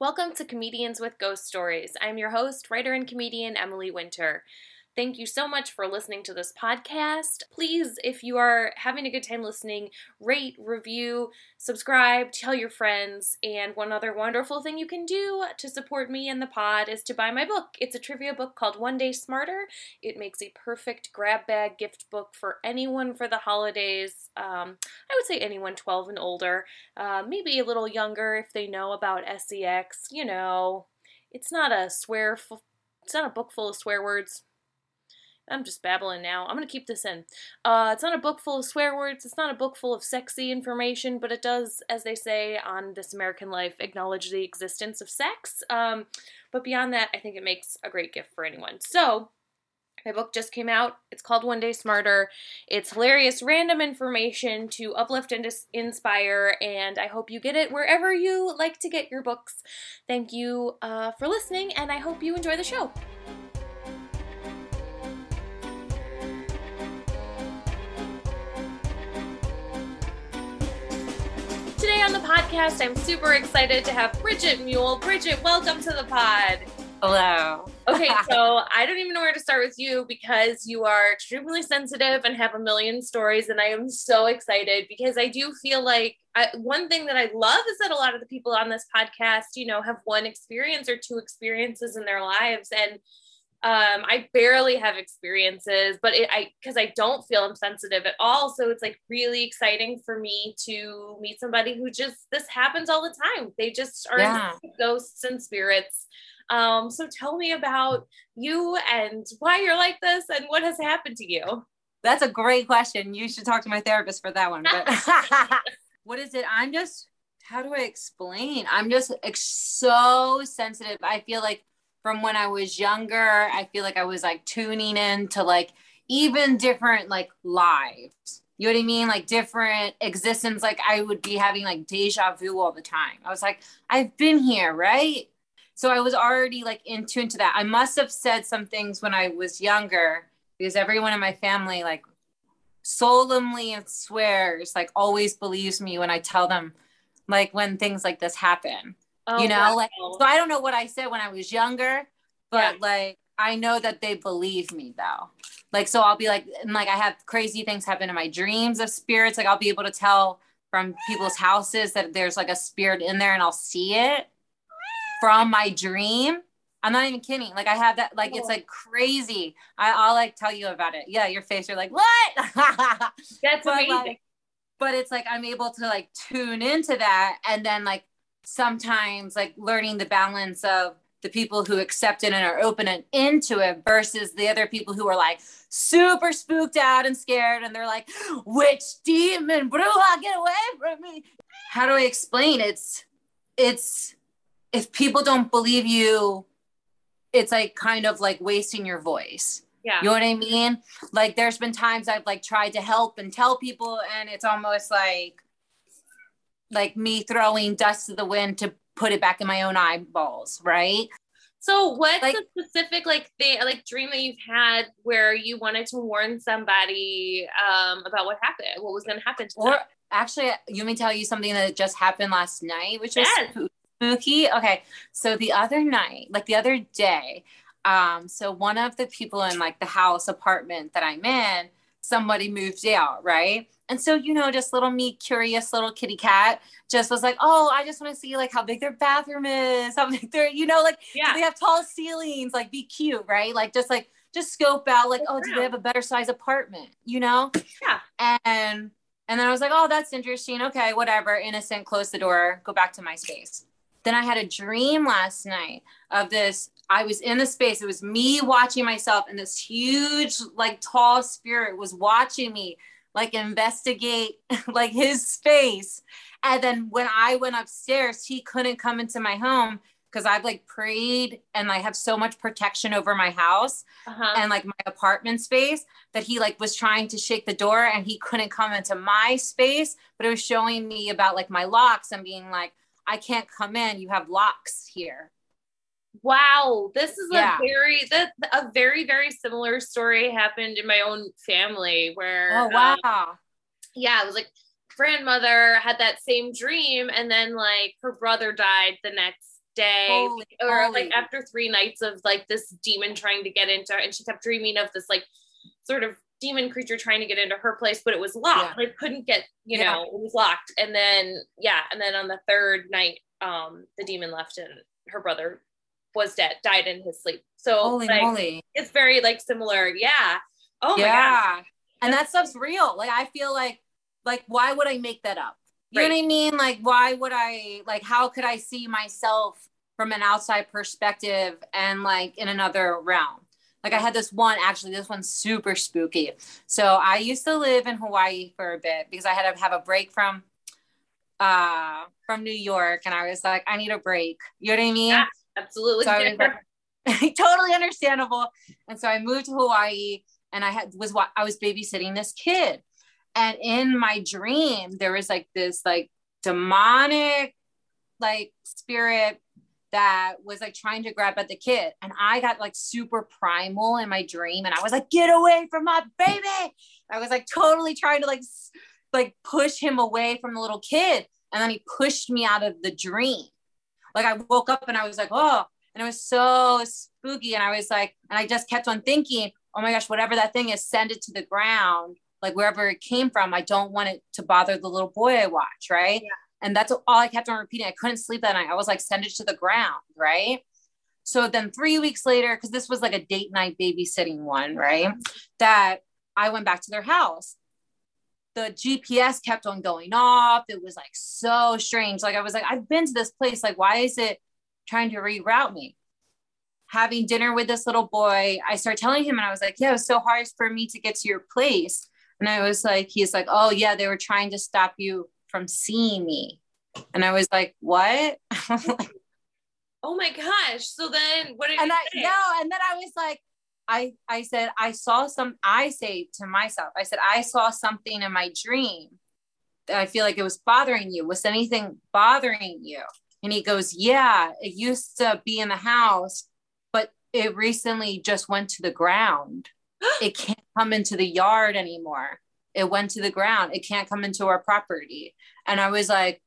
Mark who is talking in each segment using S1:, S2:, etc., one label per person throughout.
S1: Welcome to Comedians with Ghost Stories. I'm your host, writer, and comedian Emily Winter. Thank you so much for listening to this podcast. Please, if you are having a good time listening, rate, review, subscribe, tell your friends. And one other wonderful thing you can do to support me and the pod is to buy my book. It's a trivia book called One Day Smarter. It makes a perfect grab bag gift book for anyone for the holidays. Um, I would say anyone 12 and older, uh, maybe a little younger if they know about sex. You know, it's not a swear. F- it's not a book full of swear words I'm just babbling now. I'm going to keep this in. Uh, it's not a book full of swear words. It's not a book full of sexy information, but it does, as they say on This American Life, acknowledge the existence of sex. Um, but beyond that, I think it makes a great gift for anyone. So, my book just came out. It's called One Day Smarter. It's hilarious, random information to uplift and inspire, and I hope you get it wherever you like to get your books. Thank you uh, for listening, and I hope you enjoy the show. On the podcast, I'm super excited to have Bridget Muhl. Bridget, welcome to the pod.
S2: Hello.
S1: okay, so I don't even know where to start with you because you are extremely sensitive and have a million stories. And I am so excited because I do feel like I, one thing that I love is that a lot of the people on this podcast, you know, have one experience or two experiences in their lives. And um i barely have experiences but it, i because i don't feel insensitive at all. So it's like really exciting for me to meet somebody who just this happens all the time. They just are yeah. ghosts and spirits. Um so tell me about you and why you're like this and what has happened to you.
S2: That's a great question. You should talk to my therapist for that one but what is it? I'm just how do i explain? I'm just so sensitive. I feel like from when I was younger. I feel like I was like tuning in to like even different like lives. You know what I mean? Like different existence. Like I would be having like deja vu all the time. I was like, I've been here, right? So I was already like in tune to that. I must have said some things when I was younger because everyone in my family like solemnly swears, like always believes me when I tell them like when things like this happen. Oh, you know, wow. like so I don't know what I said when I was younger, but yeah. like I know that they believe me though. Like so I'll be like and like I have crazy things happen in my dreams of spirits. Like I'll be able to tell from people's houses that there's like a spirit in there and I'll see it from my dream. I'm not even kidding. Like I have that, like it's like crazy. I, I'll like tell you about it. Yeah, your face, you're like, what?
S1: That's but, amazing.
S2: Like, but it's like I'm able to like tune into that and then like sometimes like learning the balance of the people who accept it and are open and into it versus the other people who are like super spooked out and scared and they're like witch demon bruja get away from me. How do i explain? It's it's if people don't believe you it's like kind of like wasting your voice.
S1: Yeah.
S2: You know what i mean? Like there's been times i've like tried to help and tell people and it's almost like like me throwing dust to the wind to put it back in my own eyeballs, right?
S1: So what's like, a specific like thing like dream that you've had where you wanted to warn somebody um about what happened, what was gonna happen to
S2: or
S1: them?
S2: actually let me tell you something that just happened last night, which yes. was spooky. Okay. So the other night, like the other day, um, so one of the people in like the house apartment that I'm in, somebody moved out, right? And so, you know, just little me, curious little kitty cat, just was like, oh, I just want to see like how big their bathroom is, how big their, you know, like yeah. they have tall ceilings, like be cute, right? Like just like just scope out, like, oh, do they have a better size apartment, you know?
S1: Yeah.
S2: And and then I was like, oh, that's interesting. Okay, whatever. Innocent, close the door, go back to my space. Then I had a dream last night of this. I was in the space. It was me watching myself, and this huge, like tall spirit was watching me like investigate like his space. And then when I went upstairs, he couldn't come into my home because I've like prayed and I have so much protection over my house uh-huh. and like my apartment space that he like was trying to shake the door and he couldn't come into my space, but it was showing me about like my locks and being like, I can't come in. You have locks here.
S1: Wow, this is yeah. a very that a very very similar story happened in my own family where
S2: Oh wow. Um,
S1: yeah, it was like grandmother had that same dream and then like her brother died the next day
S2: Holy
S1: or
S2: moly.
S1: like after three nights of like this demon trying to get into and she kept dreaming of this like sort of demon creature trying to get into her place but it was locked like couldn't get you
S2: Yeah.
S1: know it was locked and then yeah and then on the third night um the demon left and her brother was dead died in his sleep so
S2: Holy
S1: like
S2: moly.
S1: it's very like similar yeah oh my god
S2: yeah. And that stuff's real. Like I feel like like why would I make that up? You know what I mean? Like why would I like how could I see myself from an outside perspective and like in another realm? Like I had this one actually this one's super spooky. So I used to live in Hawaii for a bit because I had to have a break from uh from New York and I was like I need a break. You know what I mean?
S1: Yeah. Absolutely
S2: So like, totally understandable. And so I moved to Hawaii and I had was wa- I was babysitting this kid. And in my dream, there was like this like demonic like spirit that was like trying to grab at the kid. And I got like super primal in my dream. And I was like, get away from my baby. I was like totally trying to like like push him away from the little kid. And then he pushed me out of the dream. Like I woke up and I was like, oh, and it was so spooky. And I was like, and I just kept on thinking, oh my gosh, whatever that thing is, send it to the ground, like wherever it came from. I don't want it to bother the little boy I watch, right?
S1: Yeah.
S2: And that's all I kept on repeating. I couldn't sleep that night. I was like, send it to the ground, right? So then three weeks later, because this was like a date night babysitting one, right? That I went back to their house. The GPS kept on going off. It was like so strange. Like I was like, I've been to this place. Like, why is it trying to reroute me? Having dinner with this little boy, I started telling him, and I was like, Yeah, it was so hard for me to get to your place. And I was like, He's like, Oh, yeah, they were trying to stop you from seeing me. And I was like, What?
S1: oh my gosh so then what did
S2: and
S1: you
S2: I
S1: say?
S2: no, and then I was like, I I said I saw some. I say to myself, I said I saw something in my dream that I feel like it was bothering you. Was anything bothering you? And he goes, Yeah, it used to be in the house, but it recently just went to the ground. it can't come into the yard anymore. It went to the ground. It can't come into our property. And I was like,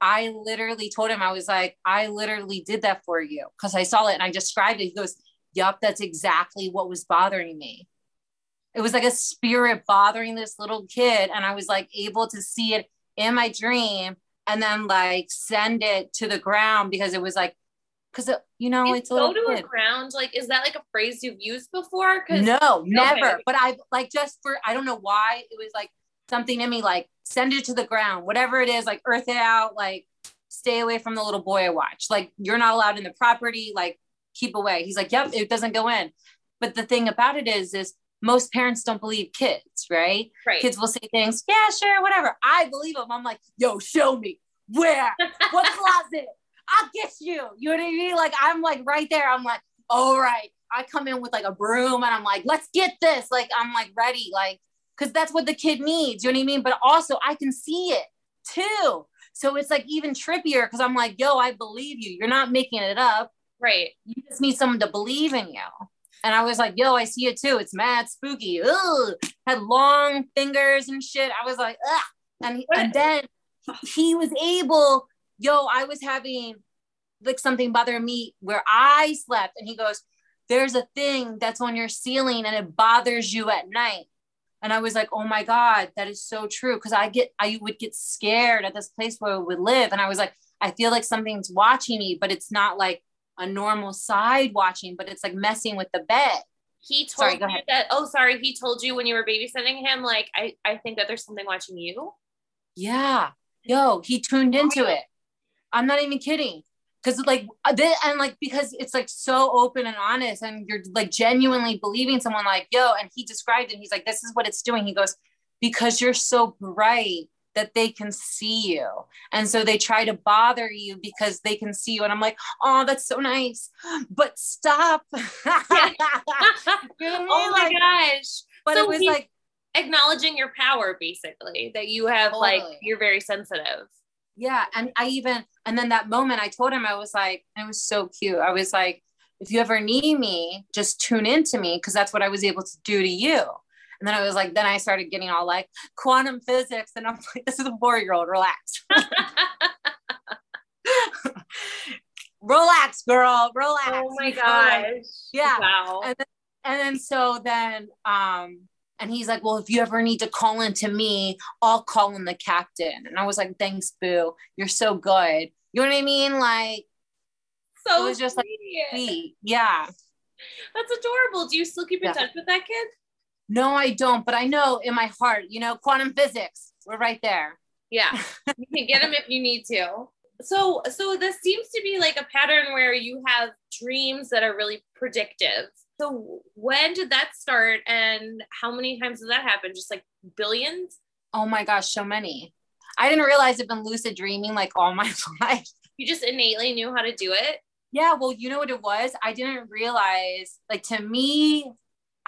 S2: I literally told him, I was like, I literally did that for you because I saw it and I described it. He goes, Yup, that's exactly what was bothering me. It was like a spirit bothering this little kid. And I was like able to see it in my dream and then like send it to the ground because it was like, because, uh, you know, it's a
S1: go to a ground like is that like a phrase you've used before
S2: No, never.
S1: Okay.
S2: But I like just for I don't know why it was like something in me like send it to the ground, whatever it is, like earth it out, like stay away from the little boy I watch. Like you're not allowed in the property, like keep away. He's like, Yep, it doesn't go in. But the thing about it is, is most parents don't believe kids, right?
S1: right
S2: Kids will say things, yeah, sure, whatever. I believe them. I'm like, yo, show me where, what closet? I'll get you. You know what I mean? Like I'm like right there. I'm like, all right. I come in with like a broom and I'm like, let's get this. Like I'm like ready, like, cause that's what the kid needs. You know what I mean? But also I can see it too. So it's like even trippier because I'm like, yo, I believe you. You're not making it up.
S1: Right
S2: You just need someone to believe in you. And I was like, yo, I see it too. It's mad spooky. Ugh. Had long fingers and shit. I was like, ugh. And, and then he was able, yo, I was having like something bother me where I slept. And he goes, there's a thing that's on your ceiling and it bothers you at night. And I was like, oh my God, that is so true. Cause I get, I would get scared at this place where I would live. And I was like, I feel like something's watching me, but it's not like a normal side watching, but it's like messing with the bed.
S1: he told
S2: Sorry,
S1: you
S2: ahead.
S1: that oh sorry he told you when you were babysitting him like i i think that there's something watching you
S2: Yeah. Yo, he tuned into it. I'm not even kidding. Cause like uh, this, and like because it's like so open and honest, and you're like genuinely believing someone like yo, and he described it. He's like, this is what it's doing. He goes, because you're so bright that they can see you, and so they try to bother you because they can see you. And I'm like, oh, that's so nice, but stop.
S1: Yeah.
S2: You know what I mean?
S1: oh my
S2: Like,
S1: gosh
S2: but
S1: So
S2: it was like
S1: acknowledging your power basically that you have like you're very sensitive
S2: yeah and i even and then that moment i told him i was like it was so cute i was like if you ever need me just tune into me because that's what i was able to do to you and then i was like then i started getting all like quantum physics and i'm like this is a four year old relax relax, girl, relax.
S1: Oh my
S2: like,
S1: gosh.
S2: yeah.
S1: Wow.
S2: And then, and then so then um and he's like, Well, if you ever need to call in to me, I'll call in the captain. And I was like, Thanks, Boo. You're so good. You know what I mean? Like
S1: so
S2: it was just like
S1: sweet.
S2: sweet. Yeah.
S1: That's adorable. Do you still keep in
S2: Yeah.
S1: touch with that kid?
S2: No, I don't, but I know in my heart, you know, quantum physics. We're right there.
S1: Yeah. you can get them if you need to. So so this seems to be like a pattern where you have dreams that are really predictive. So when did that start and how many times did that happen? Just like billions?
S2: Oh my gosh, so many. I didn't realize I've been lucid dreaming like all my life.
S1: You just innately knew how to do it?
S2: Yeah, well, you know what it was? I didn't realize, like, to me,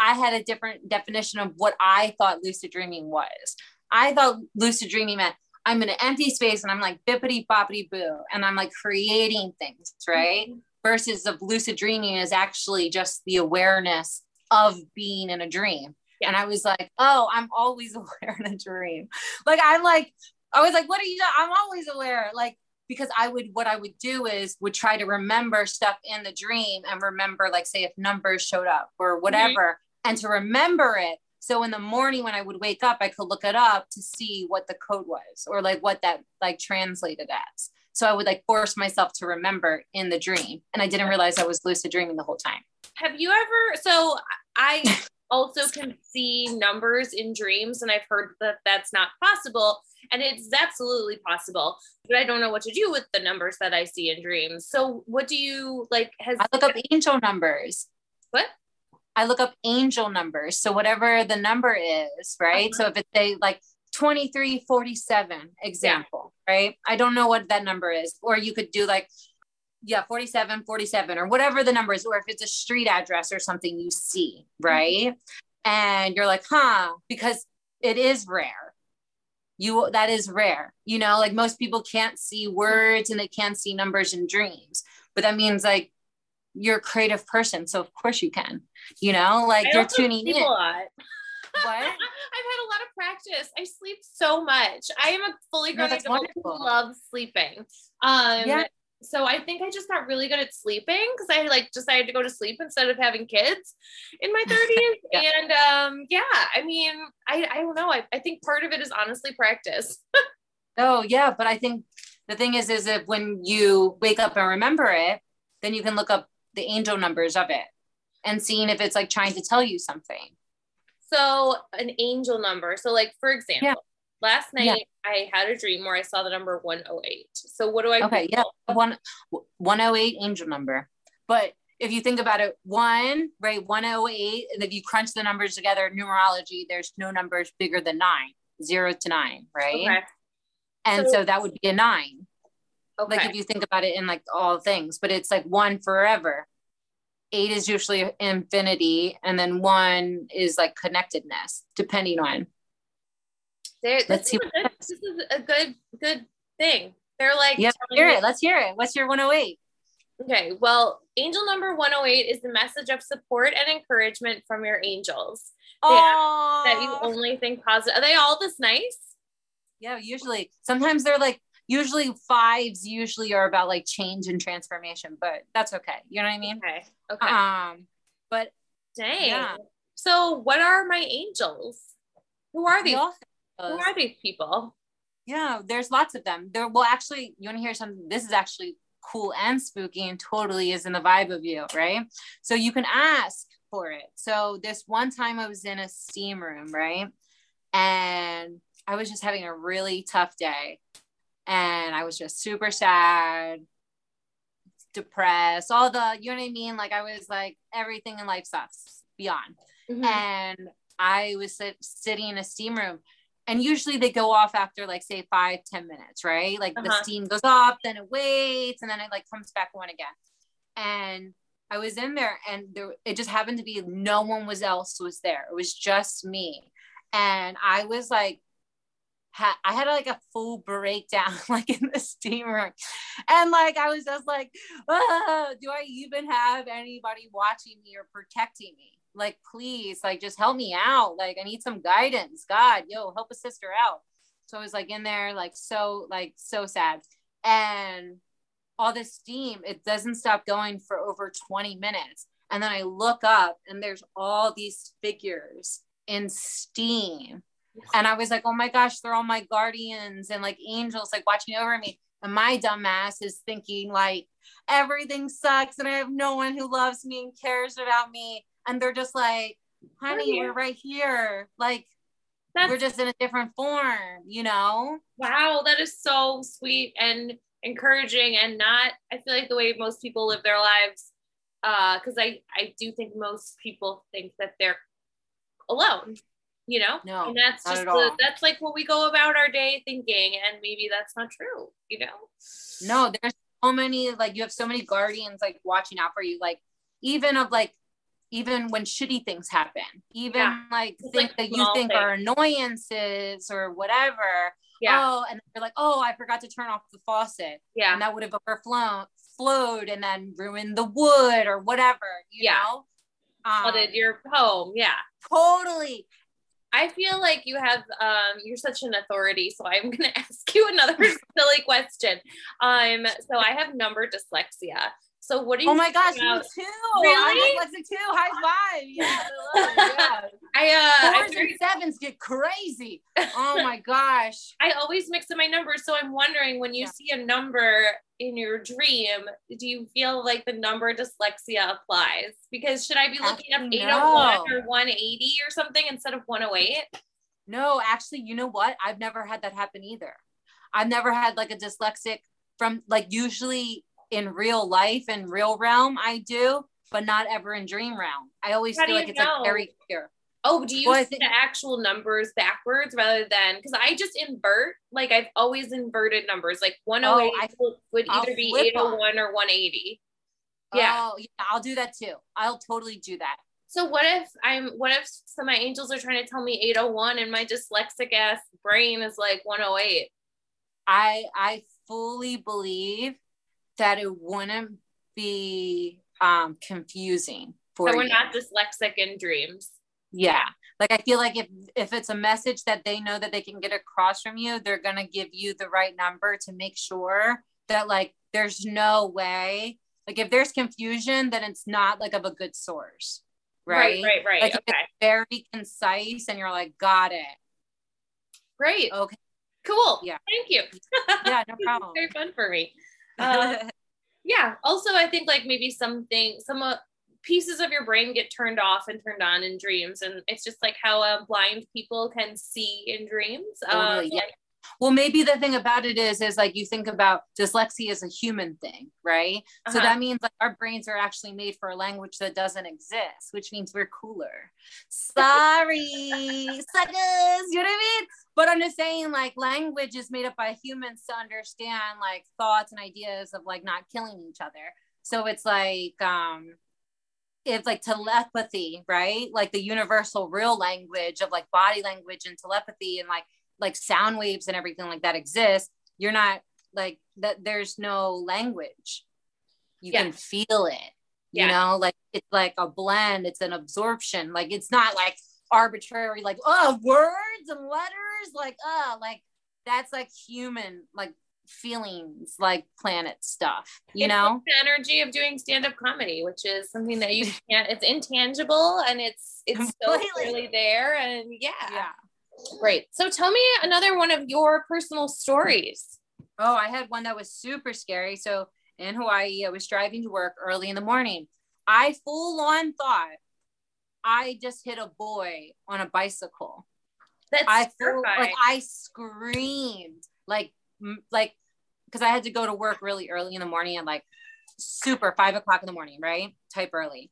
S2: I had a different definition of what I thought lucid dreaming was. I thought lucid dreaming meant I'm in an empty space and I'm like bippity boppity boo, and I'm like creating things, right? Mm-hmm. Versus of lucid dreaming is actually just the awareness of being in a dream.
S1: Yeah.
S2: And I was like, oh, I'm always aware in a dream. Like, I'm like, I was like, what are you? I'm always aware. Like, because I would, what I would do is would try to remember stuff in the dream and remember, like, say, if numbers showed up or mm-hmm. whatever, and to remember it. So in the morning when I would wake up, I could look it up to see what the code was or like what that like translated as. So I would like force myself to remember in the dream. And I didn't realize I was lucid dreaming the whole time.
S1: Have you ever so I also can see numbers in dreams and I've heard that that's not possible and it's absolutely possible but I don't know what to do with the numbers that I see in dreams. So what do you like has
S2: I look up angel numbers.
S1: What?
S2: I look up angel numbers. So whatever the number is, right? So uh-huh. if it's a like 2347 example, right? I don't know what that number is. Or you could do like, yeah, 47, 47, or whatever the number is, or if it's a street address or something you see, mm-hmm. right? And you're like, huh, because it is rare. You that is rare. You know, like most people can't see words and they can't see numbers in dreams. But that means like you're a creative person. So of course you can, you know, like
S1: I
S2: you're tuning in.
S1: a lot.
S2: What?
S1: I've had a lot of practice. I sleep so much. I am a fully grown
S2: that's
S1: adult who loves sleeping. Um
S2: Yeah.
S1: so I think I just got really good at sleeping because I like decided to go to sleep instead of having kids in my 30s.
S2: Yeah.
S1: And um yeah, I mean, I, I don't know. I, I think part of it is honestly practice.
S2: Oh yeah, but I think the thing is, is if when you wake up and remember it, then you can look up the angel numbers of it and seeing if it's like trying to tell you something.
S1: So an angel number. So like for example,
S2: Yeah.
S1: last night
S2: Yeah.
S1: I had a dream where I saw the number 108. So what do I
S2: Okay, yeah, one 108 angel number. But if you think about it, one, right, 108, and if you crunch the numbers together in numerology, there's no numbers bigger than nine, zero to nine, right?
S1: Okay.
S2: And
S1: So-
S2: so that would be a nine.
S1: Okay.
S2: like if you think about it in like all things but it's like one forever eight is usually infinity and then one is like connectedness depending on
S1: There,
S2: Let's see
S1: a good, this is a good good thing. They're like telling
S2: hear it let's hear it what's your 108
S1: Okay, well, angel number 108 is the message of support and encouragement from your angels.
S2: oh
S1: That you only think positive. Are they all this nice?
S2: yeah usually sometimes they're like usually fives usually are about like change and transformation but that's okay you know what i mean
S1: Okay. Okay.
S2: um but
S1: Dang.
S2: yeah.
S1: So, what are my angels? Who are these?
S2: all
S1: Who are these people?
S2: Yeah, there's lots of them. There well actually you want to hear something this is actually cool and spooky and totally is in the vibe of you, right? So you can ask for it. So this one time I was in a steam room, right? And I was just having a really tough day. And I was just super sad, depressed, all the, you know what I mean? Like I was like, everything in life sucks beyond
S1: Mhm.
S2: and I was sit, sitting in a steam room. And usually they go off after like say five, 10 minutes, right? Like the
S1: Uh-huh.
S2: steam goes off, then it waits, and then it like comes back on again. And I was in there and there it just happened to be no one was else was there. It was just me. And I was like, I had like a full breakdown, like in the steam room. And like, I was just like, "Ah, do I even have anybody watching me or protecting me? Like, please, like, just help me out. Like, I need some guidance. God, yo, help a sister out. So I was like in there, like, so, like, so sad. And all this steam. It doesn't stop going for over 20 minutes. And then I look up and there's all these figures in steam. And I was like, oh my gosh, they're all my guardians and like angels like watching over me. And my dumb ass is thinking like everything sucks and I have no one who loves me and cares about me. And they're just like, honey, we're right here. Like That's- we're just in a different form, you know?
S1: Wow, that is so sweet and encouraging and not I feel like the way most people live their lives uh because I I do think most people think that they're alone you know?
S2: No
S1: and that's just the, that's like what we go about our day thinking and maybe that's not true you know?
S2: No there's so many like you have so many guardians like watching out for you like even of like even when shitty things happen even yeah. like it's things like that you think things. are annoyances or whatever. Yeah. oh and they're like oh i forgot to turn off the faucet.
S1: Yeah.
S2: And that would have overflowed flowed and then ruined the wood or whatever you yeah. know?
S1: Flooded um, your home yeah.
S2: Totally
S1: I feel like you have um you're such an authority, so I'm gonna ask you another silly question. Um, so I have number dyslexia. So what do you?
S2: Oh my gosh, about? me too. Really? I'm dyslexic too. High five. Yeah, I,
S1: I
S2: uh, fours and sevens get crazy. Oh my gosh.
S1: I always mix up my numbers, so I'm wondering when you yeah. see a number in your dream, do you feel like the number dyslexia applies? Because should I be looking up 801 no. or 180 or something instead of 108?
S2: No, actually, you know what? I've never had that happen either. I've never had like a dyslexic from like usually in real life and real realm I do, but not ever in dream realm. I always How feel like it's know? like very clear.
S1: Oh, do you well, see think- the actual numbers backwards rather than because I just invert like I've always inverted numbers like 108 oh, oh I, would either be 801 or 180.
S2: Yeah. Oh, yeah, I'll do that too. I'll totally do that.
S1: So what if I'm what if some of my angels are trying to tell me 801 and my dyslexic ass brain is like 108?
S2: I I fully believe that it wouldn't be um confusing
S1: for so we're you. not dyslexic in dreams.
S2: Yeah. Like i feel like if if it's a message that they know that they can get across from you they're going to give you the right number to make sure that like there's no way like if there's confusion then it's not like of a good source
S1: right right? right, right.
S2: like
S1: okay.
S2: very concise and you're like got it.
S1: Great.
S2: Okay.
S1: Cool.
S2: Yeah.
S1: Thank you.
S2: Yeah no problem.
S1: very fun for me. Uh, yeah also i think like maybe something some uh, pieces of your brain get turned off and turned on in dreams and it's just like how uh, blind people can see in dreams
S2: um, yeah. well maybe the thing about it is is like you think about dyslexia as a human thing right uh-huh. so that means like our brains are actually made for a language that doesn't exist which means we're cooler sorry suckers you know what i mean but i'm just saying like language is made up by humans to understand like thoughts and ideas of like not killing each other so it's like um it's like telepathy, right? Like the universal real language of like body language and telepathy and like like sound waves and everything like that exists. You're not like that there's no language. You yeah. can feel it. You yeah. know, like it's like a blend, it's an absorption. Like it's not like arbitrary, like oh words and letters, like oh like that's like human, like feelings like planet stuff you
S1: it's
S2: know?
S1: the energy of doing stand-up comedy which is something that you can't it's intangible and it's it's Completely. so clearly there and yeah.
S2: Yeah.
S1: Great. So tell me another one of your personal stories.
S2: Oh i had one that was super scary. So in hawaii i was driving to work early in the morning. I full on thought i just hit a boy on a bicycle
S1: that's
S2: I full, like I screamed like like because I had to go to work really early in the morning and like super five o'clock in the morning, right? Type early.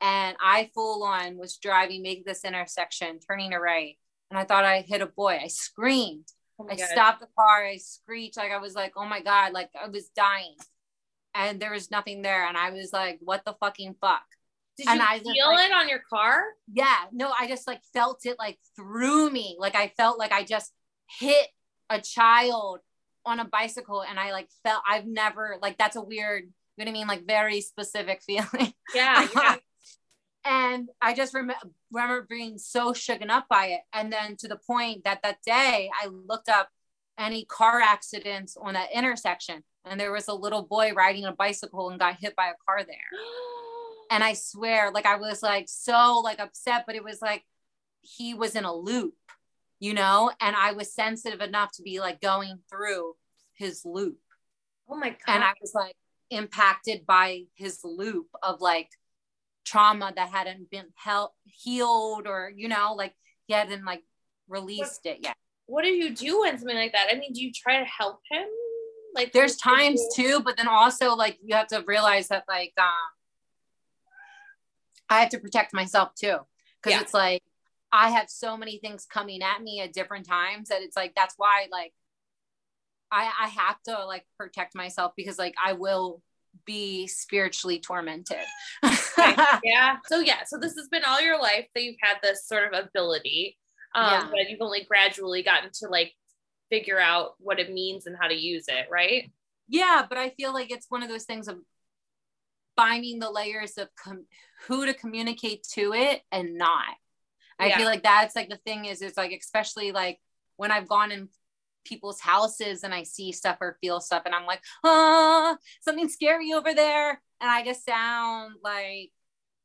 S2: And I full on was driving, making this intersection, turning a right. And I thought I hit a boy. I screamed. Oh I God. stopped the car. I screeched. Like I was like, oh my God, like I was dying. And there was nothing there. And I was like, what the fucking fuck?
S1: Did and you I feel like, it on your car?
S2: Yeah. No, I just like felt it like through me. Like I felt like I just hit a child on a bicycle and I like felt I've never like that's a weird, you know what I mean? Like very specific feeling.
S1: Yeah. yeah.
S2: and I just rem- remember being so shaken up by it. And then to the point that that day I looked up any car accidents on that intersection. And there was a little boy riding a bicycle and got hit by a car there. And I swear, like I was like so like upset, but it was like he was in a loop, you know, and I was sensitive enough to be like going through his loop.
S1: Oh my god.
S2: And I was like impacted by his loop of like trauma that hadn't been hel- healed or you know like he hadn't like released it yet
S1: what do you do when something like that? I mean, do you try to help him? Like
S2: there's times too, but then also like you have to realize that like um I have to protect myself too. Cause yeah. it's like I have so many things coming at me at different times that it's like that's why like I I have to like protect myself because like I will be spiritually tormented.
S1: yeah. So yeah, so this has been all your life that you've had this sort of ability um, yeah. but you've only gradually gotten to like figure out what it means and how to use it, right?
S2: Yeah, but I feel like it's one of those things of finding the layers of com- who to communicate to it and not. I yeah. feel like that's like the thing is, it's like, especially like when I've gone in people's houses and I see stuff or feel stuff and I'm like, oh, something scary over there. And I just sound like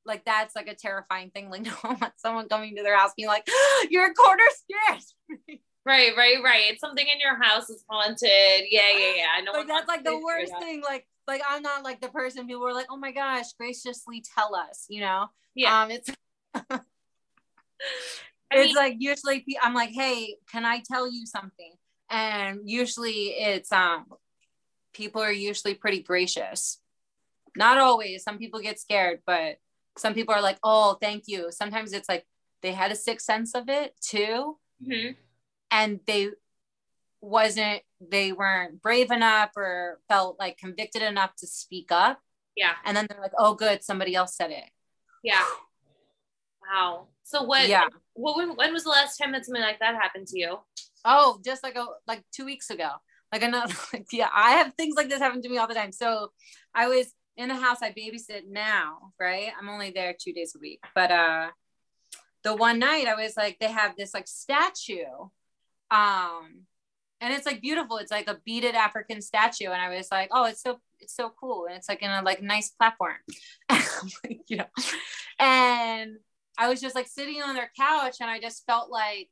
S2: like that's like a terrifying thing. Like, no someone coming to their house being like, ah, "You're a quarter scared."
S1: right, right, right. It's something in your house is haunted. Yeah, yeah, yeah. I know.
S2: Like that's like the worst thing. Like, like I'm not like the person people were like, "Oh my gosh, graciously tell us," you know? Yeah. Um, it's. it's mean, like usually I'm like, "Hey, can I tell you something?" And usually it's um, people are usually pretty gracious. Not always. Some people get scared, but some people are like, oh, thank you. Sometimes it's like they had a sixth sense of it too. Mm-hmm. And they wasn't, they weren't brave enough or felt like convicted enough to speak up.
S1: Yeah.
S2: And then they're like, oh, good. Somebody else said it.
S1: Yeah. Wow. So what, yeah. What, when, when was the last time that something like that happened to you?
S2: Oh, just like a, like two weeks ago. Like another, like, yeah, I have things like this happen to me all the time. So I was in the house I babysit now, right? I'm only there two days a week. But uh the one night I was like, they have this like statue. Um and it's like beautiful. It's like a beaded African statue. And I was like, oh, it's so it's so cool. And it's like in a like nice platform. you know. And I was just like sitting on their couch and I just felt like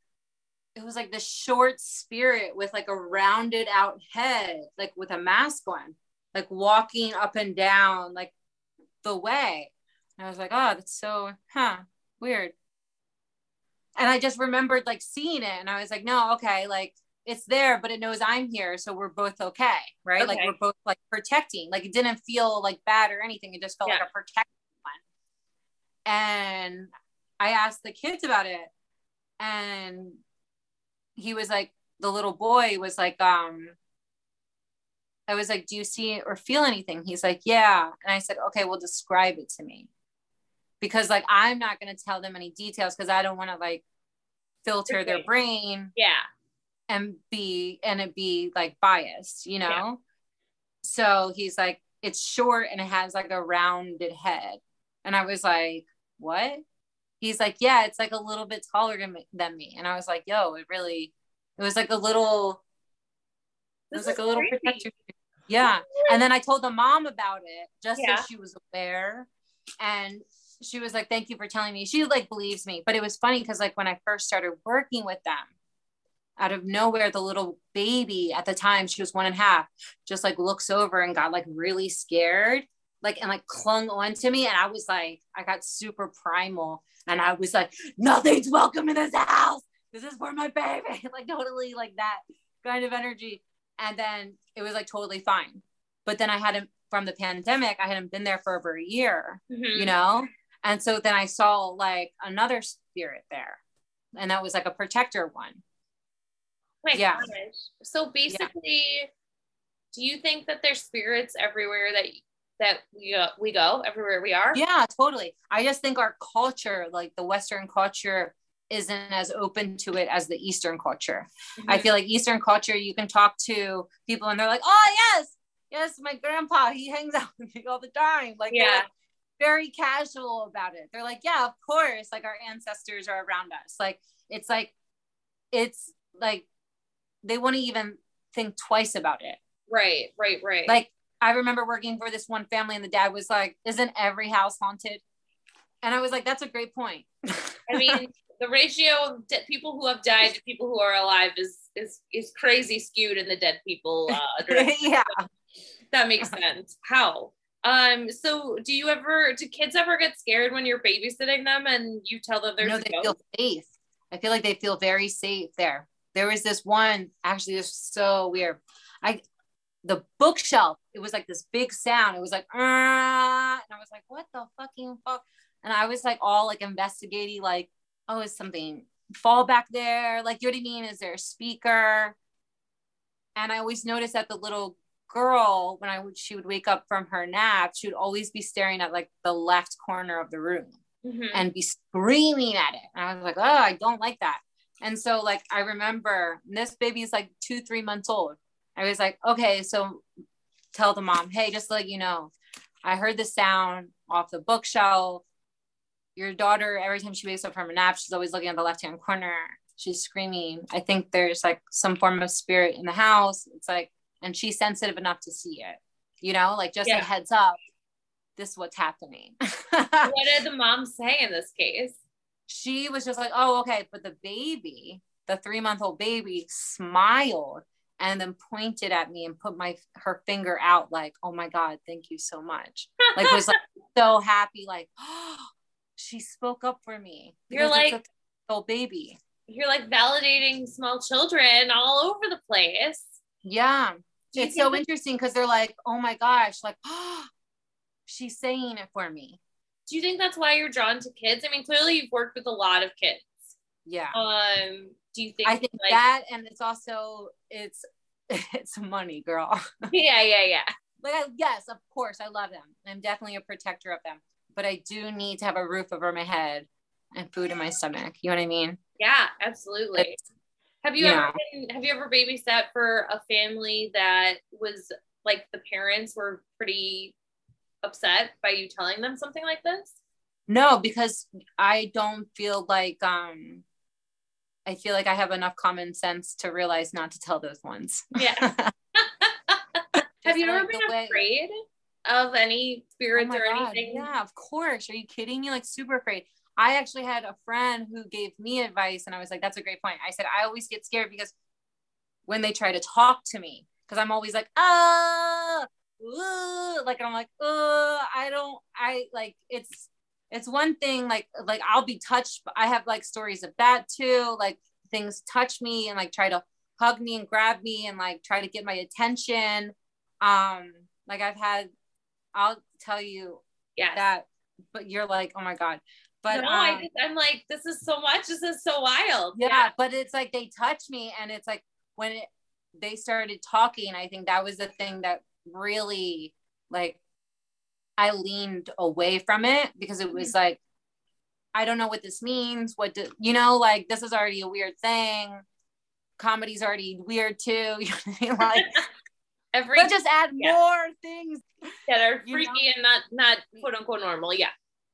S2: it was like the short spirit with like a rounded out head, like with a mask on like walking up and down like the way. And I was like, oh, that's so, huh, weird. And I just remembered like seeing it and I was like, no, okay, like it's there, but it knows I'm here. So we're both okay. Right. Okay. Like we're both like protecting. Like it didn't feel like bad or anything. It just felt yeah. like a protecting one. And I asked the kids about it. And he was like, the little boy was like, um, I was like, Do you see or feel anything? He's like, Yeah. And I said, Okay, well, describe it to me. Because, like, I'm not going to tell them any details because I don't want to, like, filter okay. their brain.
S1: Yeah.
S2: And be, and it be like biased, you know? Yeah. So he's like, It's short and it has like a rounded head. And I was like, What? He's like, Yeah, it's like a little bit taller than me. And I was like, Yo, it really, it was like a little, it was like a little protector yeah. And then I told the mom about it just yeah. so she was aware. And she was like, Thank you for telling me. She like believes me. But it was funny because like when I first started working with them, out of nowhere, the little baby at the time, she was one and a half, just like looks over and got like really scared, like and like clung on to me. And I was like, I got super primal. And I was like, nothing's welcome in this house. This is for my baby. like totally like that kind of energy and then it was like totally fine but then i hadn't from the pandemic i hadn't been there for over a year mm-hmm. you know and so then i saw like another spirit there and that was like a protector one
S1: Wait, yeah gosh. so basically yeah. do you think that there's spirits everywhere that that we, uh, we go everywhere we are
S2: yeah totally i just think our culture like the western culture isn't as open to it as the Eastern culture. Mm-hmm. I feel like Eastern culture, you can talk to people and they're like, oh, yes, yes, my grandpa, he hangs out with me all the time. Like, yeah. very casual about it. They're like, yeah, of course. Like, our ancestors are around us. Like, it's like, it's like, they wouldn't even think twice about it.
S1: Right, right, right.
S2: Like I remember working for this one family and the dad was like, Isn't every house haunted? And I was like, That's a great point.
S1: I mean, the ratio of de- people who have died to people who are alive is is is crazy skewed in the dead people. Uh,
S2: yeah.
S1: that makes sense. How? Um, so do you ever do kids ever get scared when you're babysitting them and you tell them there's
S2: no,
S1: a
S2: they
S1: ghost?
S2: feel safe. I feel like they feel very safe there. There was this one, actually, it's so weird. I the bookshelf, it was like this big sound. It was like, "Ah," and I was like, what the fucking fuck? And I was like all like investigating, like, oh, is something fall back there? Like, you know what I mean? Is there a speaker? And I always noticed that the little girl, when I would she would wake up from her nap, she would always be staring at like the left corner of the room
S1: Mhm.
S2: and be screaming at it. And I was like, oh, I don't like that. And so, like, I remember this baby is like two, three months old. I was like, okay, so tell the mom, hey, just to let you know, I heard the sound off the bookshelf. Your daughter, every time she wakes up from a nap, she's always looking at the left hand corner. She's screaming. I think there's like some form of spirit in the house. It's like, and she's sensitive enough to see it, you know, like just a heads up. This is what's happening.
S1: what did the mom say in this case?
S2: She was just like, oh, okay. But the baby, the three month old baby, smiled and then pointed at me and put my her finger out, like, oh my God, thank you so much. Like was like so happy, like, oh, she spoke up for me.
S1: You're like-
S2: old baby.
S1: You're like validating small children all over the place.
S2: Yeah. It's so interesting because they're like, oh my gosh, like, oh, she's saying it for me.
S1: Do you think that's why you're drawn to kids? I mean, clearly you've worked with a lot of kids.
S2: Yeah.
S1: Um, do you think
S2: I think
S1: like
S2: that and it's also it's it's money, girl.
S1: yeah, yeah, yeah.
S2: like I, yes of course i love them i'm definitely a protector of them but i do need to have a roof over my head and food in my stomach you know what i mean
S1: Yeah, absolutely. Have you ever been, have you ever babysat for a family that was like the parents were pretty upset by you telling them something like this?
S2: no because i don't feel like um i feel like i have enough common sense to realize not to tell those ones
S1: Yeah. have you ever
S2: like
S1: been
S2: way-
S1: afraid of any
S2: Oh
S1: spirits
S2: my
S1: or
S2: God,
S1: anything?
S2: Yeah, of course. Are you kidding me? Like super afraid. I actually had a friend who gave me advice, and I was like, "That's a great point." I said, "I always get scared because when they try to talk to me, because I'm always like, ah, ooh," like I'm like, uh, I don't, I like it's it's one thing like like I'll be touched. but I have like stories of that too. Like things touch me and like try to hug me and grab me and like try to get my attention. Um, like I've had I'll tell you
S1: Yes.
S2: that, but you're like, oh my God. But
S1: no,
S2: um,
S1: I just, I'm like, this is so much. This is so wild.
S2: yeah, but it's like they touch me and it's like when it, they started talking, I think that was the thing that really like I leaned away from it because it was like, I don't know what this means. What do you know? Like this is already a weird thing. Comedy's already weird too. You know what I mean? Like
S1: Every
S2: let's just add
S1: Yeah.
S2: more things
S1: that are freaky and not not quote unquote normal. Yeah.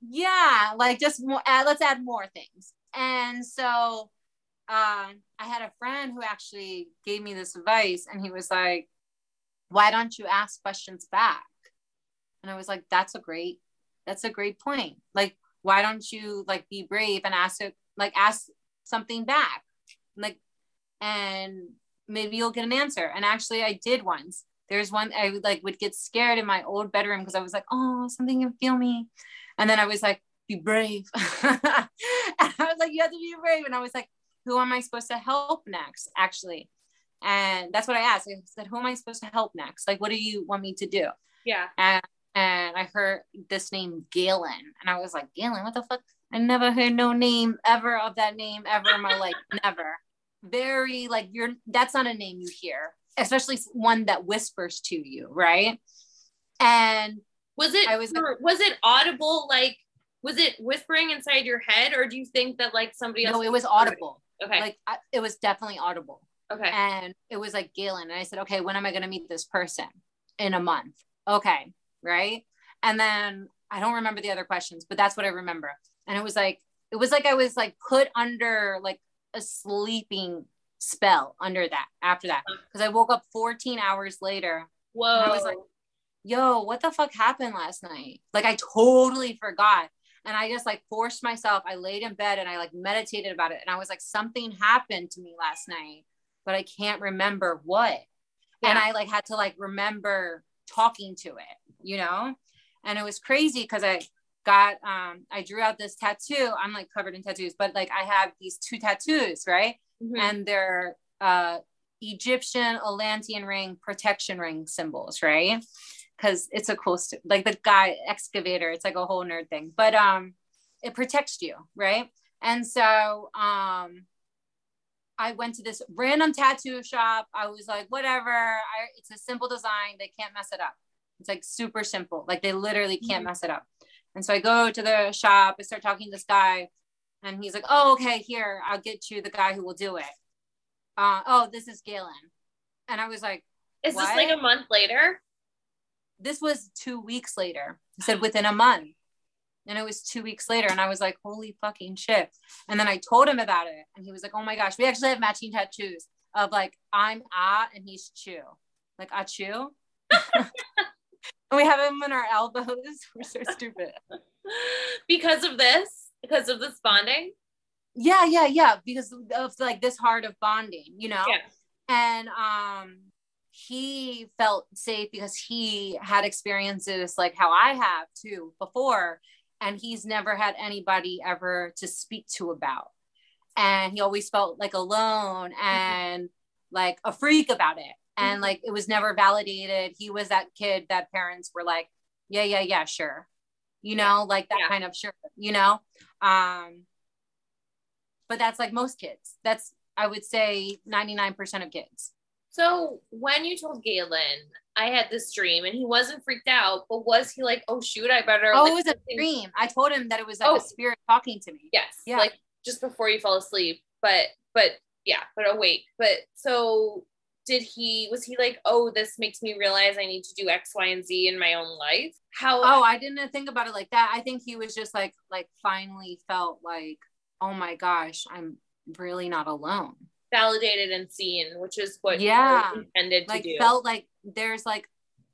S2: yeah like just more add, let's add more things and so um i had a friend who actually gave me this advice and he was like why don't you ask questions back? And i was like that's a great that's a great point. Like why don't you like be brave and ask it like ask something back? Like and maybe you'll get an answer. And actually i did once. There's one i would like would get scared in my old bedroom because i was like oh something can feel me. And then i was like be brave. And i was like you have to be brave. And i was like who am i supposed to help next actually and that's what i asked i said who am i supposed to help next like what do you want me to do
S1: Yeah.
S2: and and I heard this name Galen, and I was like, Galen, what the fuck? I never heard no name ever of that name ever in my life, never. Very like you're. That's not a name you hear, especially one that whispers to you, right? And
S1: Was it
S2: I was-
S1: was it audible like was it whispering inside your head or do you think that like somebody else
S2: no, it was audible.
S1: Okay.
S2: Like I, it was definitely audible.
S1: Okay.
S2: and it was like Galen. And I said, okay, when am I going to meet this person? In a month. Okay. Right. And then I don't remember the other questions, but that's what I remember. And it was like, it was like I was like put under like a sleeping spell under that after that uh-huh. because I woke up 14 hours later.
S1: Whoa.
S2: I was like, yo, what the fuck happened last night? Like I totally forgot. And I just like forced myself. I laid in bed and I like meditated about it. And I was like, something happened to me last night, but I can't remember what. Yeah. And I like had to like remember talking to it, you know? And it was crazy because I got um I drew out this tattoo. I'm like covered in tattoos, but like I have these two tattoos, right? Mm-hmm. And they're uh Egyptian Atlantean ring protection ring symbols, right? Because it's a cool st- like the guy excavator, it's like a whole nerd thing, but um it protects you, right? And so um I went to this random tattoo shop. I was like, whatever. I, it's a simple design. They can't mess it up. It's like super simple. Like they literally can't mm-hmm. mess it up. And so I go to the shop, I start talking to this guy, and he's like, Oh, okay, here, I'll get you the guy who will do it. Uh, oh, this is Galen. And I was like,
S1: Is what? this like a month later?
S2: This was two weeks later. He said within a month. And it was two weeks later. And I was like, Holy fucking shit. And then I told him about it. And he was like, Oh my gosh, we actually have matching tattoos of like, I'm Ah and he's Chew. Like, Ah Chew. And we have them on our elbows. We're so stupid.
S1: because of this, because of this bonding.
S2: Yeah, yeah, yeah. Because of like this heart of bonding, you know. Yeah. And um, he felt safe because he had experiences like how I have too before, and he's never had anybody ever to speak to about. And he always felt like alone and like a freak about it. And mm-hmm. like it was never validated. He was that kid that parents were like yeah yeah yeah sure. You know like that yeah. kind of sure you know? Um but that's like most kids. That's i would say 99% of kids
S1: so when you told galen i had this dream and he wasn't freaked out but was he like oh shoot i better
S2: oh like, it was a dream. I told him that it was like oh. a spirit talking to me.
S1: Yes yeah. like just before you fell asleep but but yeah but oh, awake but so did he was he like oh this makes me realize i need to do x y and z in my own life
S2: how oh i didn't think about it like that. I think he was just like like finally felt like oh my gosh i'm really not alone
S1: validated and seen which is what yeah. intended
S2: like
S1: to do.
S2: felt like there's like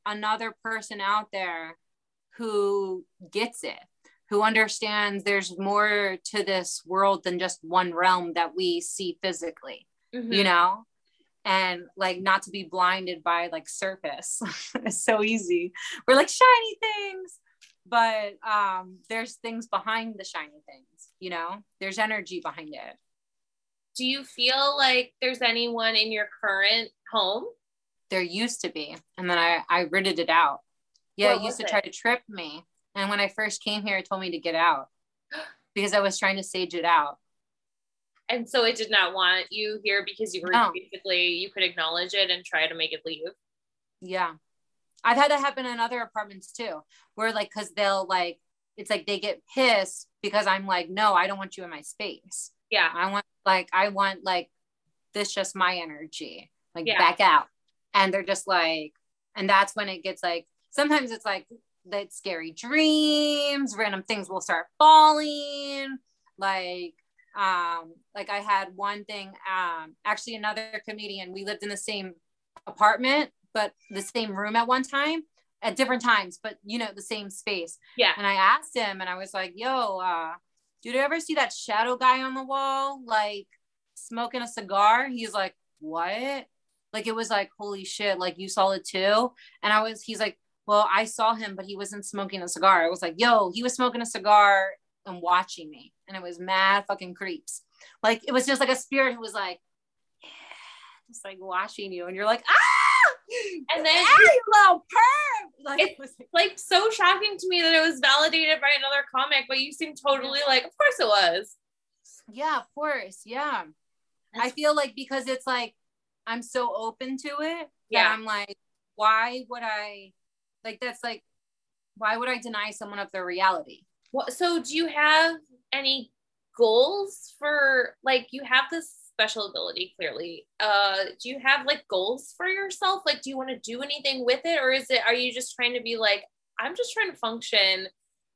S2: another person out there who gets it who understands there's more to this world than just one realm that we see physically mm-hmm. you know? And like not to be blinded by like surface. It's so easy. We're like shiny things but um there's things behind the shiny things you know? There's energy behind it
S1: do you feel like there's anyone in your current home
S2: there used to be and then i i ridded it out yeah it used to it? try to trip me and when i first came here it told me to get out because i was trying to sage it out
S1: and so it did not want you here because you were no. basically you could acknowledge it and try to make it leave.
S2: Yeah. I've had that happen in other apartments too, where like because they'll like it's like they get pissed because I'm like, no, I don't want you in my space.
S1: Yeah.
S2: I want like I want like this just my energy. Like yeah. back out. And they're just like, and that's when it gets like sometimes it's like that scary dreams, random things will start falling. Like um like i had one thing um actually another comedian we lived in the same apartment but the same room at one time at different times but you know the same space
S1: yeah
S2: and i asked him and i was like yo uh did you ever see that shadow guy on the wall like smoking a cigar? He's like what? Like it was like holy shit like you saw it too? And i was he's like well i saw him but he wasn't smoking a cigar. I was like yo he was smoking a cigar and watching me. And it was mad fucking creeps. Like it was just like a spirit who was like, yeah, just like watching you, and you're like, ah,
S1: and then
S2: you little perv.
S1: Like, it's like so shocking to me that it was validated by another comic, but you seem totally like, of course it was.
S2: Yeah, of course, yeah. I feel like because it's like I'm so open to it yeah. I'm like, why would I like that's like why would I deny someone of their reality?
S1: Well, so do you have any goals for like you have this special ability clearly. Uh do you have like goals for yourself? Like do you want to do anything with it or is it are you just trying to be like i'm just trying to function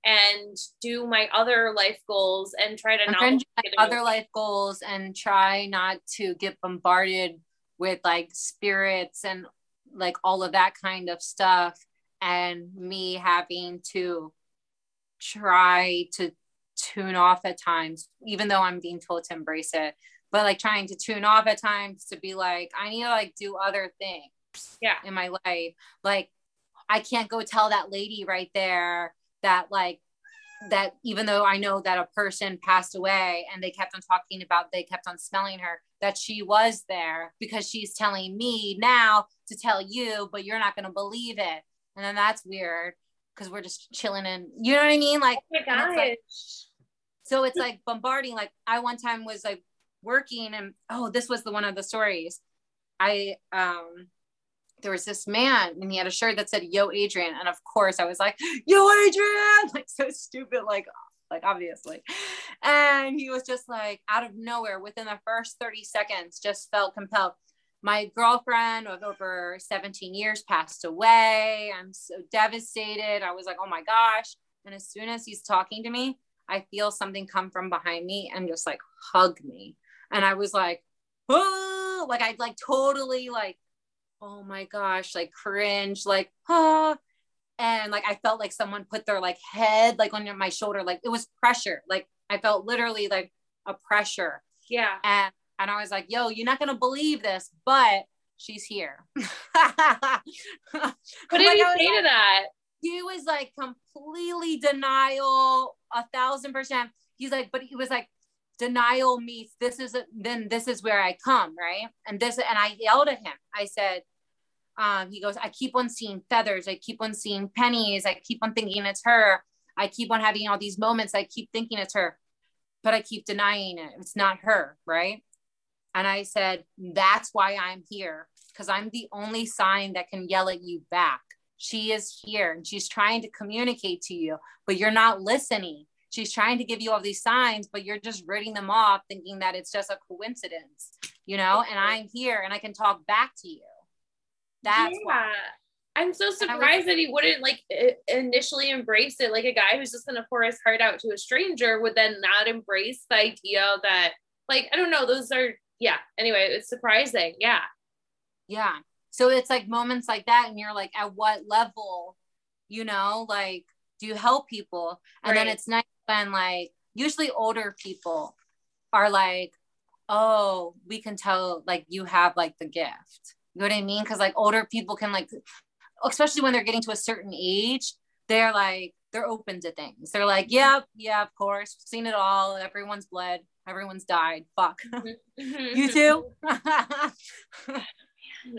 S1: and do my other life goals and try to
S2: I'm
S1: not
S2: to other life goals and try not to get bombarded with like spirits and like all of that kind of stuff and me having to try to tune off at times even though i'm being told to embrace it but like trying to tune off at times to be like i need to like do other things
S1: Yeah.
S2: in my life like i can't go tell that lady right there that like that even though I know that a person passed away and they kept on talking about, they kept on smelling her, that she was there because she's telling me now to tell you, but you're not going to believe it. And then that's weird because we're just chilling and you know what I mean? Like,
S1: Oh my
S2: and it's like- so it's like bombarding. Like, I one time was like working and oh, this was the one of the stories. I, um, there was this man and he had a shirt that said yo adrian. And of course i was like yo adrian. Like so stupid like like obviously. And he was just like out of nowhere within the first 30 seconds just felt compelled. My girlfriend of over 17 years passed away. I'm so devastated. I was like oh my gosh. And as soon as he's talking to me i feel something come from behind me and just like hug me and i was like oh like i like totally like oh my gosh, like cringe, like, ah. And like I felt like someone put their like head like on my shoulder. Like it was pressure. Like I felt literally like a pressure.
S1: Yeah.
S2: And and I was like, yo, you're not gonna believe this, but she's here.
S1: What did he say to that?
S2: he was like completely denial, a thousand percent. He's like, but he was like, denial meets this is a, then this is where I come, right? And this, and I yelled at him. I said, um, he goes, I keep on seeing feathers, I keep on seeing pennies, I keep on thinking it's her. I keep on having all these moments, I keep thinking it's her, but I keep denying it. It's not her, right? And I said, That's why I'm here, because I'm the only sign that can yell at you back. She is here and she's trying to communicate to you, but you're not listening. She's trying to give you all these signs, but you're just reading them off, thinking that it's just a coincidence, you know? And I'm here and I can talk back to you. That's
S1: yeah.
S2: why.
S1: I'm so
S2: was-
S1: surprised that he wouldn't like initially embrace it. Like a guy who's just gonna pour his heart out to a stranger would then not embrace the idea that, like, I don't know, those are yeah. Anyway, it's surprising. Yeah.
S2: Yeah. So it's like moments like that, and you're like, at what level, you know, like, do you help people? And then it's nice when, like, usually older people are like, oh, we can tell, like, you have like the gift. You know what I mean? Because, like, older people can, like, especially when they're getting to a certain age, they're like, they're open to things. They're like, yep, yeah, of course, seen it all. Everyone's bled, everyone's died. Fuck. Mm-hmm. you mm-hmm. too?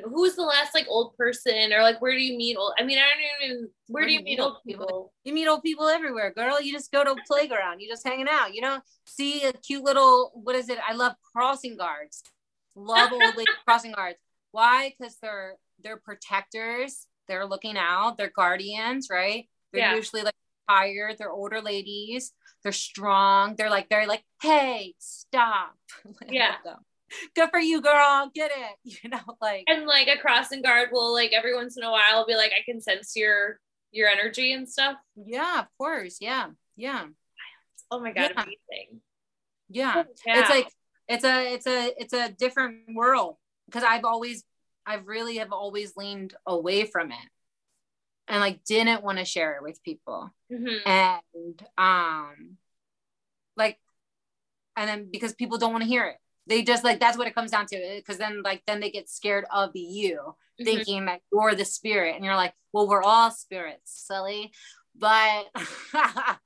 S1: Who's the last like old person or like where do you meet old? I mean, I don't even where, do you meet old people?
S2: You meet old people everywhere, girl. You just go to a playground. You just hanging out. You know, see a cute little what is it? I love crossing guards. Love old lady crossing guards. Why? Because they're they're protectors. They're looking out. They're guardians, right? They're
S1: Yeah.
S2: usually like tired. They're older ladies. They're strong. They're like very like, hey, stop.
S1: Yeah.
S2: Good for you, girl. Get it. You know, like
S1: And like a crossing guard will like every once in a while be like, I can sense your your energy and stuff.
S2: yeah, of course. Yeah. Yeah.
S1: Oh my god,
S2: Yeah.
S1: amazing.
S2: Yeah.
S1: Holy
S2: it's like it's a it's a it's a different world because i've always i've really have always leaned away from it and like didn't want to share it with people
S1: Mhm.
S2: and um like and then because people don't want to hear it they just like that's what it comes down to because then like then they get scared of you
S1: Mhm.
S2: thinking that you're the spirit and you're like well we're all spirits silly. But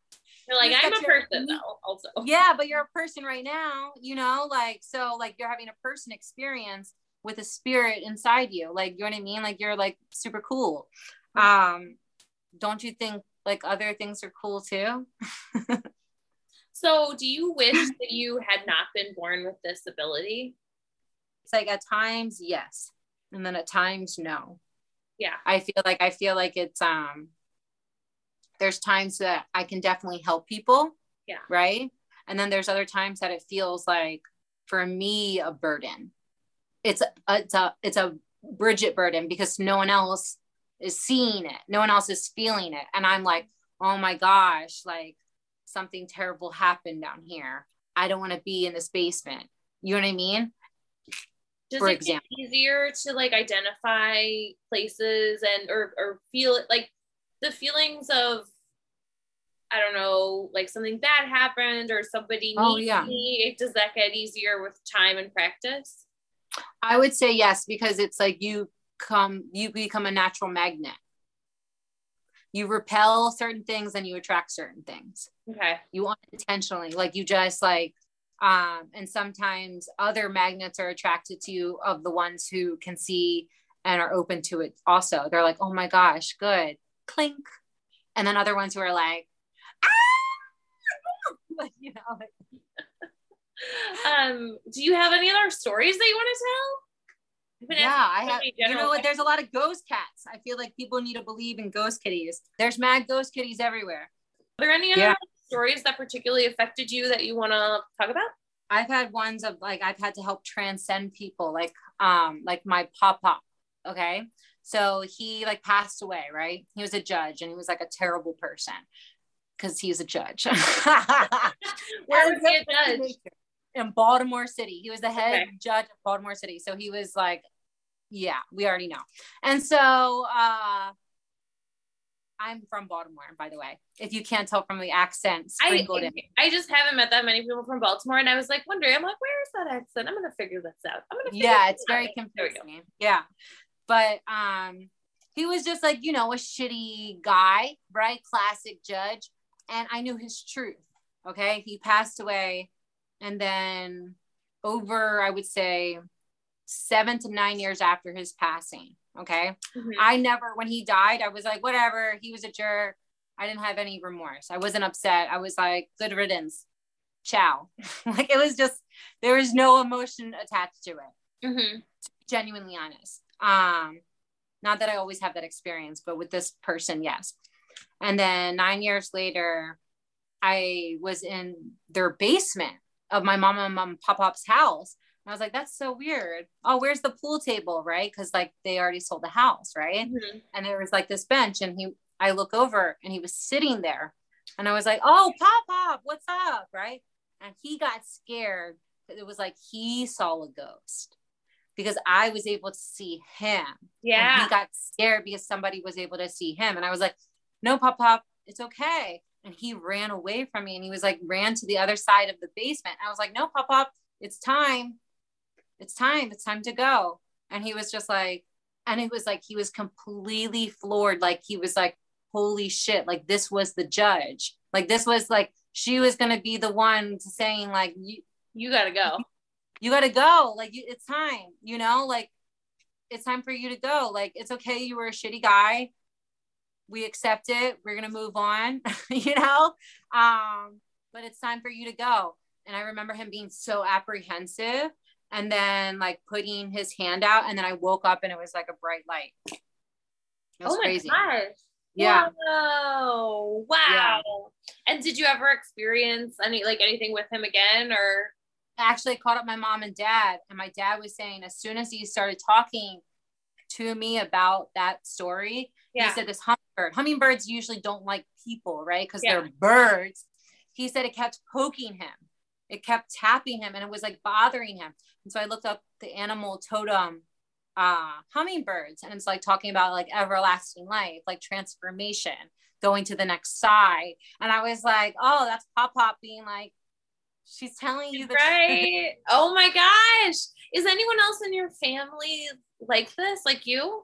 S1: You're like, I'm a
S2: your-
S1: person though, also.
S2: yeah but you're a person right now you know like so like you're having a person experience with a spirit inside you like you know what i mean? Like you're like super cool. Um don't you think like other things are cool too
S1: So do you wish that you had not been born with this ability?
S2: it's like at times yes and then at times no
S1: Yeah.
S2: i feel like i feel like it's um there's times that i can definitely help people
S1: Yeah.
S2: right and then there's other times that it feels like for me a burden it's a it's a it's a bridget burden because no one else is seeing it no one else is feeling it and i'm like oh my gosh, like something terrible happened down here. I don't want to be in this basement. You know what I mean?
S1: Does For it example. get easier to like identify places and or or feel it like the feelings of I don't know, like something bad happened or somebody oh, needs yeah. me. Does that get easier with time and practice?
S2: I would say yes, because it's like you come, you become a natural magnet. You repel certain things and you attract certain things.
S1: Okay.
S2: You unintentionally, like you just like, um, and sometimes other magnets are attracted to you of the ones who can see and are open to it also. They're like, oh my gosh, good. Clink. And then other ones who are like,
S1: like, you know. Like... um, do you have any other stories that you want to
S2: tell? Yeah, I have. You know what? There's a lot of ghost cats. I feel like people need to believe in ghost kitties. There's mad ghost kitties everywhere.
S1: Are there any other yeah. Stories that particularly affected you that you want to talk about?
S2: I've had ones of like I've had to help transcend people, like um, like my pop. Okay, so he like passed away, right? He was a judge and he was like a terrible person because he's a judge.
S1: Where was he a judge?
S2: In Baltimore City. He was the head okay. judge of Baltimore City. So he was like, yeah, we already know. And so uh I'm from Baltimore, by the way. If you can't tell from the accent sprinkled
S1: I,
S2: in.
S1: I just haven't met that many people from Baltimore, and I was like wondering. I'm like, where is that accent? I'm gonna figure this out. I'm gonna.
S2: yeah, it's very out. confusing. Yeah, but um, he was just like you know a shitty guy, right? Classic judge and I knew his truth. Okay. He passed away. And then over, I would say, seven to nine years after his passing. Okay. Mm-hmm. I never, when he died, I was like, whatever. He was a jerk. I didn't have any remorse. I wasn't upset. I was like, good riddance. Ciao. like it was just, there was no emotion attached to it. Mm-hmm. To genuinely honest. Um, not that I always have that experience, but with this person, yes. And then nine years later, I was in their basement of my mom and mom pop pop's house. And I was like, that's so weird. Oh, where's the pool table? Right. Cause like they already sold the house. Right. Mm-hmm. And there was like this bench and he, I look over and he was sitting there and I was like, oh, pop pop, what's up? Right. And he got scared. It was like he saw a ghost because I was able to see him.
S1: Yeah.
S2: And he got scared because somebody was able to see him. And I was like, no, Pop Pop, it's okay. And he ran away from me and he was like, ran to the other side of the basement. I was like, no, Pop Pop, it's time. It's time. It's time to go. And he was just like, and it was like, he was completely floored. Like, he was like, holy shit, like, this was the judge. Like, this was like, she was to be the one saying, like, you,
S1: you got to go.
S2: You got to go. Like, it's time, you know, like, it's time for you to go. Like, it's okay. You were a shitty guy we accept it we're gonna move on you know um but it's time for you to go and i remember him being so apprehensive and then like putting his hand out and then i woke up and it was like a bright light.
S1: It was oh my crazy. gosh. Yeah. Whoa. wow. Yeah. and did you ever experience any like anything with him again or?
S2: Actually caught up my mom and dad and my dad was saying as soon as he started talking to me about that story yeah. he said this hummingbird. Hummingbirds usually don't like people right? Because yeah. they're birds. He said it kept poking him. It kept tapping him and it was like bothering him and so i looked up the animal totem uh hummingbirds and it's like talking about like everlasting life like transformation going to the next side. And i was like oh that's pop pop being like she's telling you
S1: the right? Oh my gosh. Is anyone else in your family like this? Like you?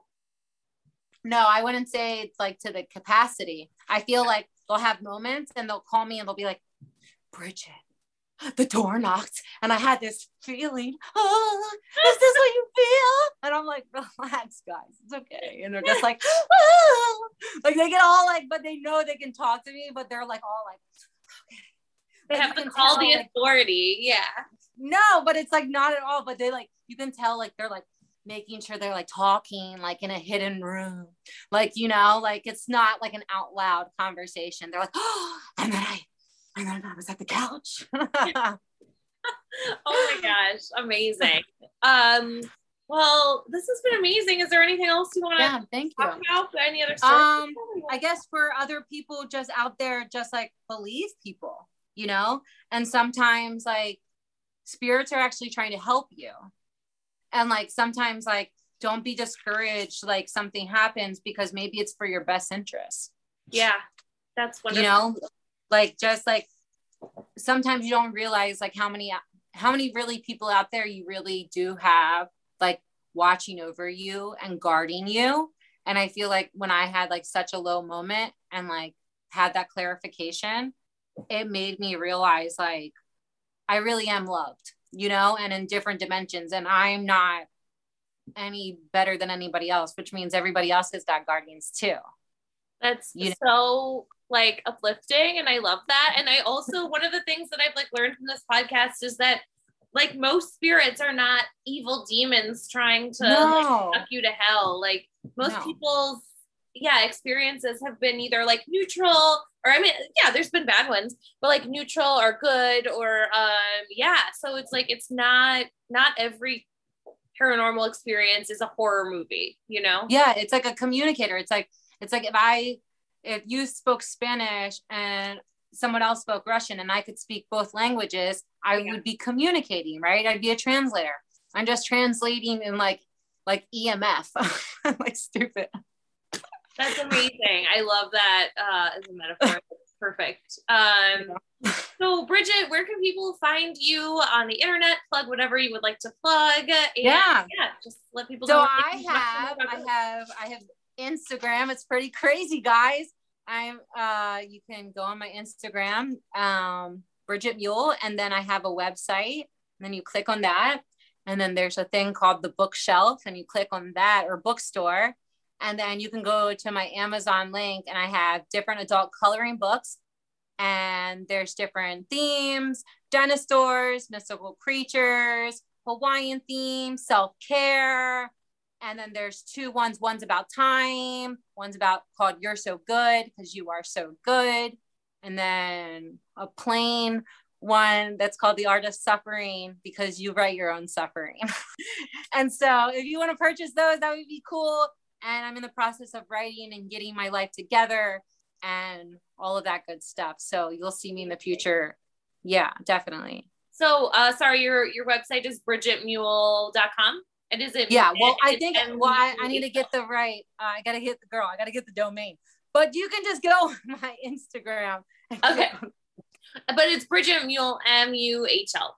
S2: No, I wouldn't say it's like to the capacity. I feel like they'll have moments and they'll call me and they'll be like, Bridget, the door knocked and I had this feeling. Oh, is this what you feel? And I'm like, relax, guys, it's okay. And they're just like, oh. like they get all like, but they know they can talk to me, but they're like all like,
S1: okay. They have to call tell, the authority. Like, yeah.
S2: No, but it's like not at all. But they like, you can tell like they're like, making sure they're like talking like in a hidden room like you know like it's not like an out loud conversation they're like oh and then i and then i was at the couch
S1: oh my gosh amazing um Well, this has been amazing. Is there anything else you want to
S2: Yeah, thank you.
S1: about? Any other stories?
S2: Um, I guess for other people just out there, just like believe people, you know, and sometimes like spirits are actually trying to help you. And like sometimes, like, don't be discouraged, like something happens because maybe it's for your best interest,
S1: yeah, that's wonderful.
S2: you know, like just like sometimes you don't realize like how many how many really people out there you really do have like watching over you and guarding you. And i feel like when i had like such a low moment and like had that clarification it made me realize like i really am loved you know and in different dimensions. And i'm not any better than anybody else which means everybody else has got guardians too
S1: That's
S2: You
S1: so like uplifting and I love that. And I also one of the things that I've like learned from this podcast is that like most spirits are not evil demons trying to like, suck you to hell. Like most
S2: No.
S1: people's yeah, experiences have been either like neutral or I mean, yeah, there's been bad ones, but like neutral or good or um yeah, so it's like it's not not every paranormal experience is a horror movie, you know?
S2: yeah it's like a communicator it's like it's like if i if you spoke spanish and someone else spoke russian and i could speak both languages i
S1: Yeah.
S2: would be communicating right i'd be a translator i'm just translating in like like emf like stupid
S1: That's amazing. I love that uh, as a metaphor. Perfect. Um, so, Bridget, where can people find you on the internet? Plug whatever you would like to plug. And,
S2: Yeah.
S1: yeah, just let people
S2: so
S1: know.
S2: i
S1: what they can
S2: have i have i have instagram. It's pretty crazy guys. I'm uh you can go on my instagram um bridget muhl and then i have a website. And then you click on that. And then there's a thing called the bookshelf and you click on that or bookstore. And then you can go to my amazon link and i have different adult coloring books. And there's different themes dinosaurs mystical creatures hawaiian themes self-care and then there's two ones. One's about time. One's about called you're so good because you are so good. And then a plain one that's called the art of suffering because you write your own suffering. And so if you want to purchase those that would be cool. And i'm in the process of writing and getting my life together and all of that good stuff. So you'll see me in the future. Yeah definitely.
S1: So, uh, sorry, your your website is bridgetmuhl.com. It is it.
S2: Yeah, well, I think well, I, I need to get the right. Uh, I gotta hit the girl. I gotta get the domain. But you can just go on my Instagram.
S1: Okay. but it's Bridget Muhl, M U H L.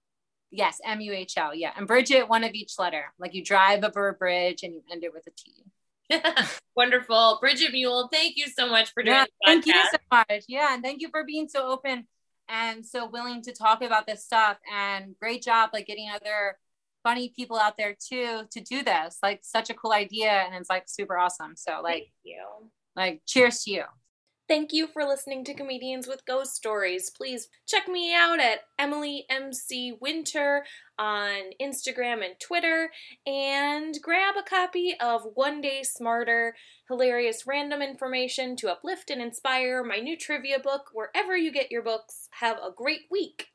S2: yes, M U H L. Yeah, and Bridget, one of each letter. Like you drive over a bridge and you end it with a T.
S1: Wonderful, Bridget Muhl. Thank you so much for doing
S2: Yeah, thank you so much. Yeah, and thank you for being so open and so willing to talk about this stuff. And great job, like getting other funny people out there too to do this. Like such a cool idea, and it's like super awesome. So like,
S1: Thank you.
S2: like cheers to you.
S1: Thank you for listening to Comedians with Ghost Stories. Please check me out at Emily MC Winter on Instagram and Twitter and grab a copy of One Day Smarter, hilarious random information to uplift and inspire my new trivia book wherever you get your books. Have a great week.